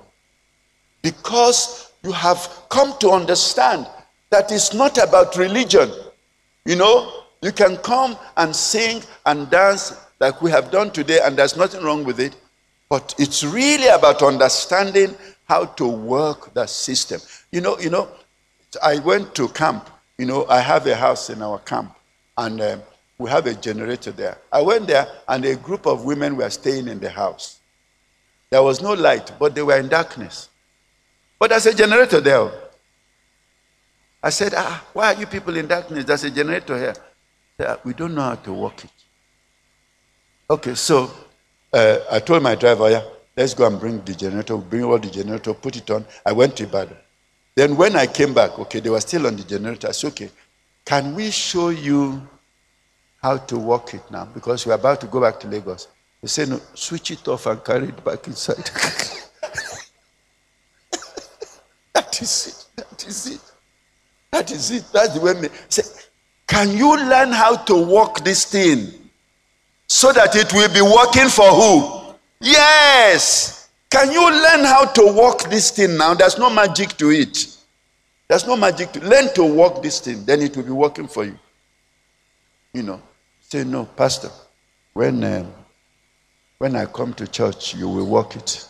Because you have come to understand that it's not about religion. You know, you can come and sing and dance like we have done today, and there's nothing wrong with it. But it's really about understanding how to work the system. You know, you know, I went to camp. You know, I have a house in our camp and uh, we have a generator there. I went there, and a group of women were staying in the house. There was no light, but they were in darkness. But there's a generator there. I said, Ah, why are you people in darkness? There's a generator here. Said, we don't know how to work it. Okay, so uh, I told my driver, yeah, let's go and bring the generator, bring all the generator, put it on. I went to Ibadan. Then when I came back, okay, they were still on the generator. I said, okay, can we show you how to work it now? Because we're about to go back to Lagos. They said, no, switch it off and carry it back inside. that is it. That is it. That is it. That's the way me say, can you learn how to work this thing so that it will be working for who? Yes. Can you learn how to work this thing now? There's no magic to it. There's no magic to learn to work this thing, then it will be working for you. You know. Say, no, Pastor, when um, when I come to church, you will work it.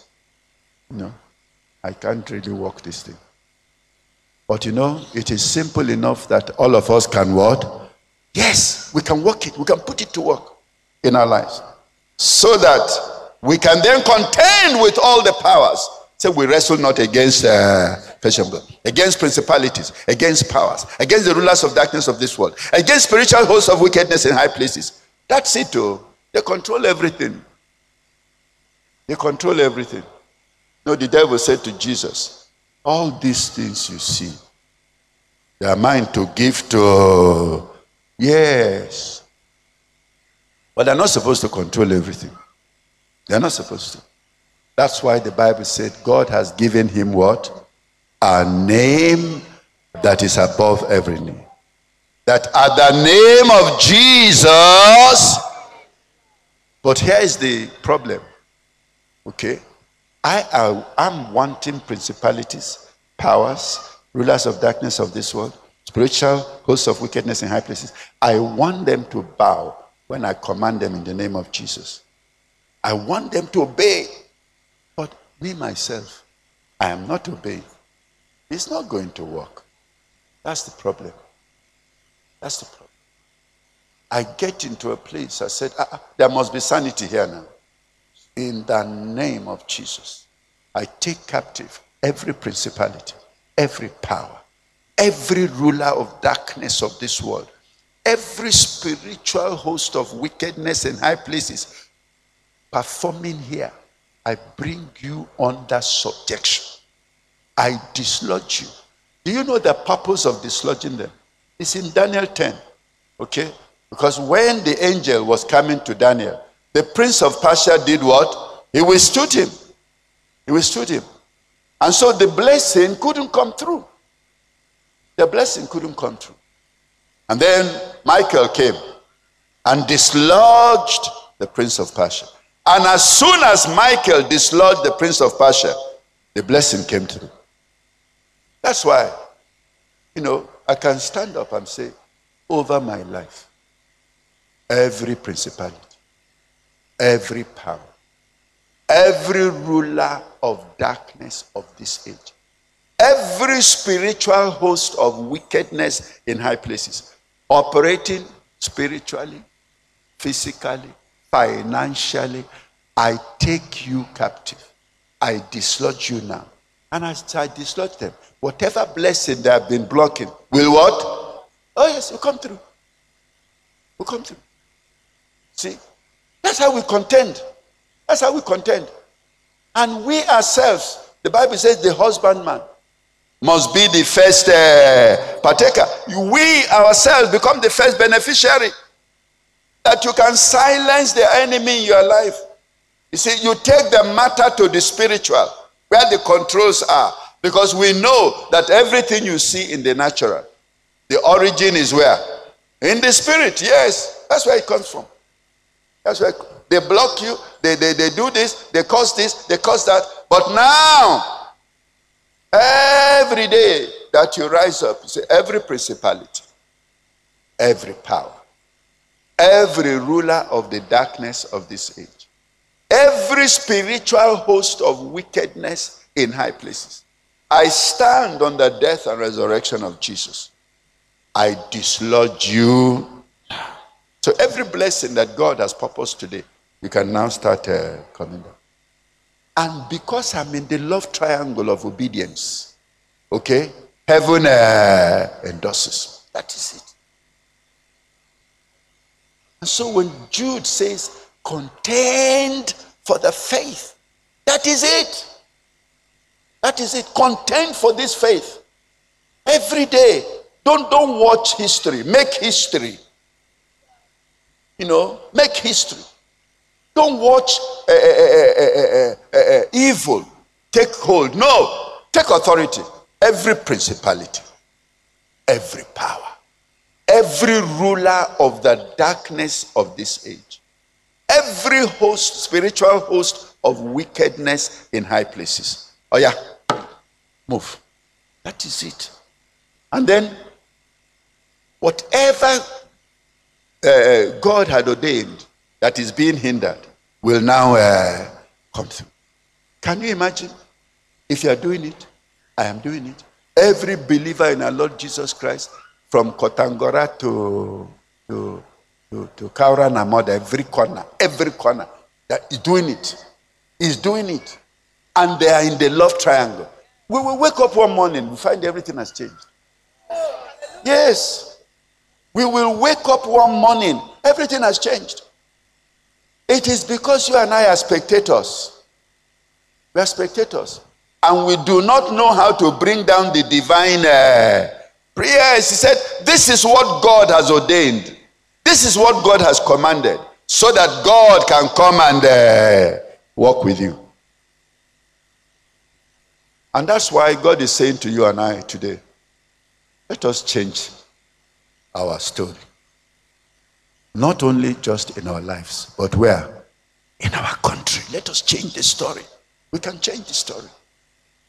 You know, I can't really work this thing. But you know, it is simple enough that all of us can what? Yes, we can work it. We can put it to work in our lives. So that we can then contend with all the powers. So we wrestle not against uh, flesh and blood, against principalities, against powers, against the rulers of darkness of this world, against spiritual hosts of wickedness in high places. That's it, oh. They control everything. They control everything. No, the devil said to Jesus, All these things you see, they are mine to give to. Yes. But they're not supposed to control everything. They're not supposed to. That's why the Bible said God has given him what? A name that is above every name. That at the name of Jesus. But here is the problem. Okay? I am wanting principalities, powers, rulers of darkness of this world, spiritual hosts of wickedness in high places. I want them to bow when I command them in the name of Jesus. I want them to obey. But me, myself, I am not obeying. It's not going to work. That's the problem. That's the problem. I get into a place, I said, ah, ah, there must be sanity here now. In the name of Jesus, I take captive every principality, every power, every ruler of darkness of this world, every spiritual host of wickedness in high places performing here. I bring you under subjection. I dislodge you. Do you know the purpose of dislodging them? It's in Daniel 10. Okay? Because when the angel was coming to Daniel, the prince of Persia did what? He withstood him. He withstood him. And so the blessing couldn't come through. The blessing couldn't come through. And then Michael came and dislodged the prince of Persia. And as soon as Michael dislodged the prince of Persia, the blessing came through. That's why, you know, I can stand up and say, over my life, every principality, every power, every ruler of darkness of this age, every spiritual host of wickedness in high places, operating spiritually, physically, financially, I take you captive. I dislodge you now. And as I dislodge them, whatever blessing they have been blocking will what? Oh, yes, will come through. Will come through. See? That's how we contend. That's how we contend. And we ourselves, the Bible says the husbandman must be the first uh, partaker. We ourselves become the first beneficiary. That you can silence the enemy in your life. You see, you take the matter to the spiritual, where the controls are. Because we know that everything you see in the natural, the origin is where? In the spirit, yes. That's where it comes from. That's where they block you, they, they, they do this, they cause this, they cause that. But now, every day that you rise up, you say, every principality, every power, every ruler of the darkness of this age, every spiritual host of wickedness in high places. I stand on the death and resurrection of Jesus. I dislodge you so every blessing that God has purposed today, you can now start uh, coming down. And because I'm in the love triangle of obedience, okay, heaven uh, endorses. That is it. And so when Jude says, contend for the faith, that is it. That is it. Contend for this faith. Every day. Don't, don't watch history. Make history you know, make history. Don't watch uh, uh, uh, evil take hold. No, take authority. Every principality, every power, every ruler of the darkness of this age, every host, spiritual host of wickedness in high places. Oh, yeah, move. That is it. And then, whatever uh, God had ordained that is being hindered will now uh, come through. Can you imagine? If you are doing it, I am doing it. Every believer in our Lord Jesus Christ, from Kontagora to to, to, to Kaura every corner, every corner. That he's doing it. He's doing it. And they are in the love triangle. We will wake up one morning, we find everything has changed. Yes. We will wake up one morning, everything has changed. It is because you and I are spectators. We are spectators. And we do not know how to bring down the divine uh, prayers. He said, This is what God has ordained. This is what God has commanded. So that God can come and uh, walk with you. And that's why God is saying to you and I today, let us change our story. Not only just in our lives, but where? In our country. Let us change the story. We can change the story.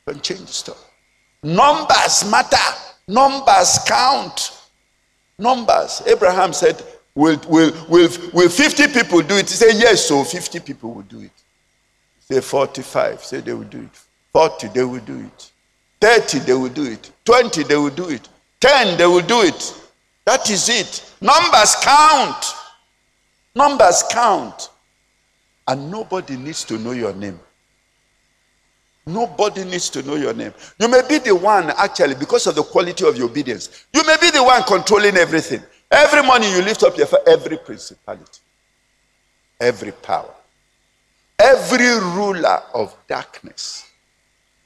We can change the story. Numbers matter. Numbers count. Numbers. Abraham said, Will, will, will, will 50 people do it? He said, Yes, so 50 people will do it. Say 45. Say they will do it. 40, they will do it. 30, they will do it. 20, they will do it. 10, they will do it. That is it. Numbers count. Numbers count. And nobody needs to know your name. Nobody needs to know your name. You may be the one, actually, because of the quality of your obedience, you may be the one controlling everything. Every morning you lift up your every principality, every power, every ruler of darkness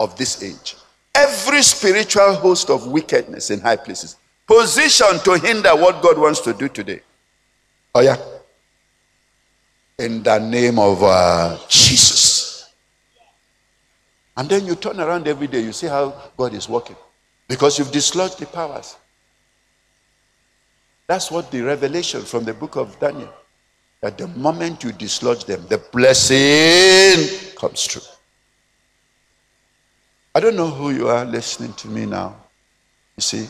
of this age, every spiritual host of wickedness in high places, positioned to hinder what God wants to do today. Oh, yeah. In the name of uh, Jesus. And then you turn around every day, you see how God is working. Because you've dislodged the powers. That's what the revelation from the book of Daniel. That the moment you dislodge them, the blessing comes true. I don't know who you are listening to me now. You see,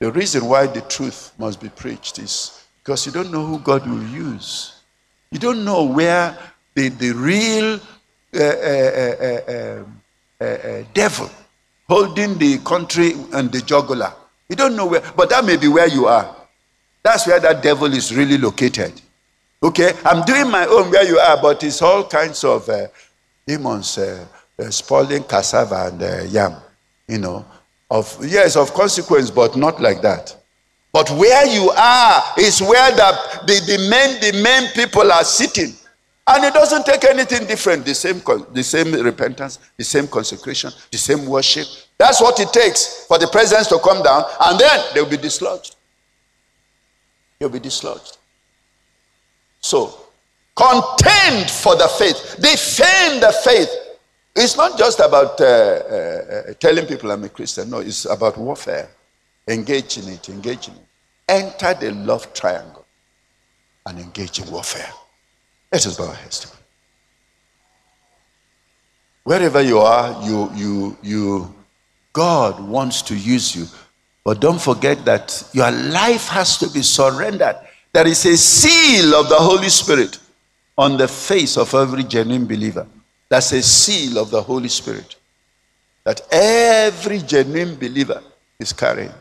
the reason why the truth must be preached is because you don't know who God will use. You don't know where the, the real uh, uh, uh, uh, devil holding the country and the jugular. You don't know where, but that may be where you are. That's where that devil is really located. Okay, I'm doing my own where you are, but it's all kinds of uh, demons uh, uh, spoiling cassava and uh, yam, you know. Of yes, of consequence, but not like that. But where you are is where the, the, the main the main people are sitting. And it doesn't take anything different. The same, the same repentance, the same consecration, the same worship. That's what it takes for the presence to come down, and then they'll be dislodged. They'll be dislodged. So, contend for the faith, defend the faith. It's not just about uh, uh, telling people I'm a Christian. No, it's about warfare. Engage in it, engage in it. Enter the love triangle and engage in warfare. Let us bow our heads. Wherever you are, you, you, you, God wants to use you. But don't forget that your life has to be surrendered. There is a seal of the Holy Spirit on the face of every genuine believer. That's a seal of the Holy Spirit that every genuine believer is carrying.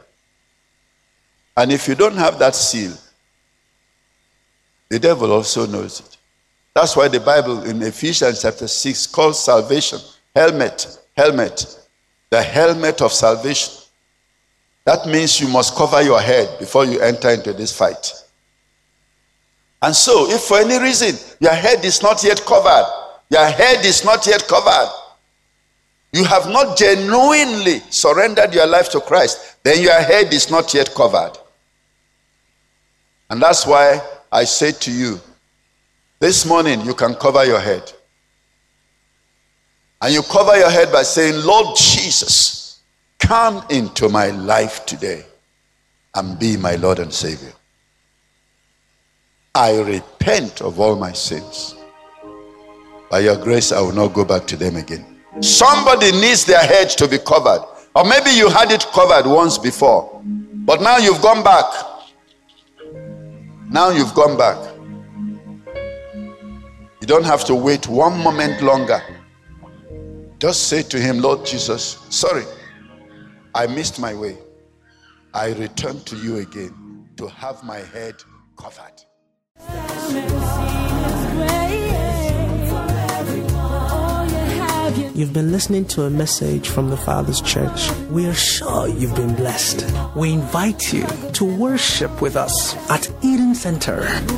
And if you don't have that seal, the devil also knows it. That's why the Bible in Ephesians chapter 6 calls salvation helmet, helmet, the helmet of salvation. That means you must cover your head before you enter into this fight. And so, if for any reason your head is not yet covered, your head is not yet covered. You have not genuinely surrendered your life to Christ. Then your head is not yet covered. And that's why I say to you this morning, you can cover your head. And you cover your head by saying, Lord Jesus, come into my life today and be my Lord and Savior. I repent of all my sins. By your grace, I will not go back to them again. Somebody needs their head to be covered. Or maybe you had it covered once before, but now you've gone back. Now you've gone back. You don't have to wait one moment longer. Just say to him, Lord Jesus, sorry, I missed my way. I return to you again to have my head covered. You've been listening to a message from the Father's Church. We are sure you've been blessed. We invite you to worship with us at Eden Center,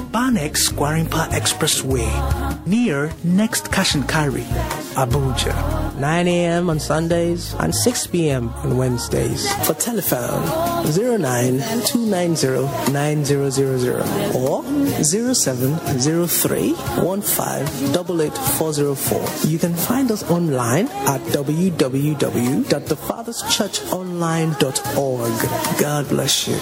Banex Gwarinpa Expressway, near Next Carry, Abuja. 9 a.m. on Sundays and 6 p.m. on Wednesdays. For telephone 09290900 or 0703158804. You can find us online at www.thefatherschurchonline.org. God bless you.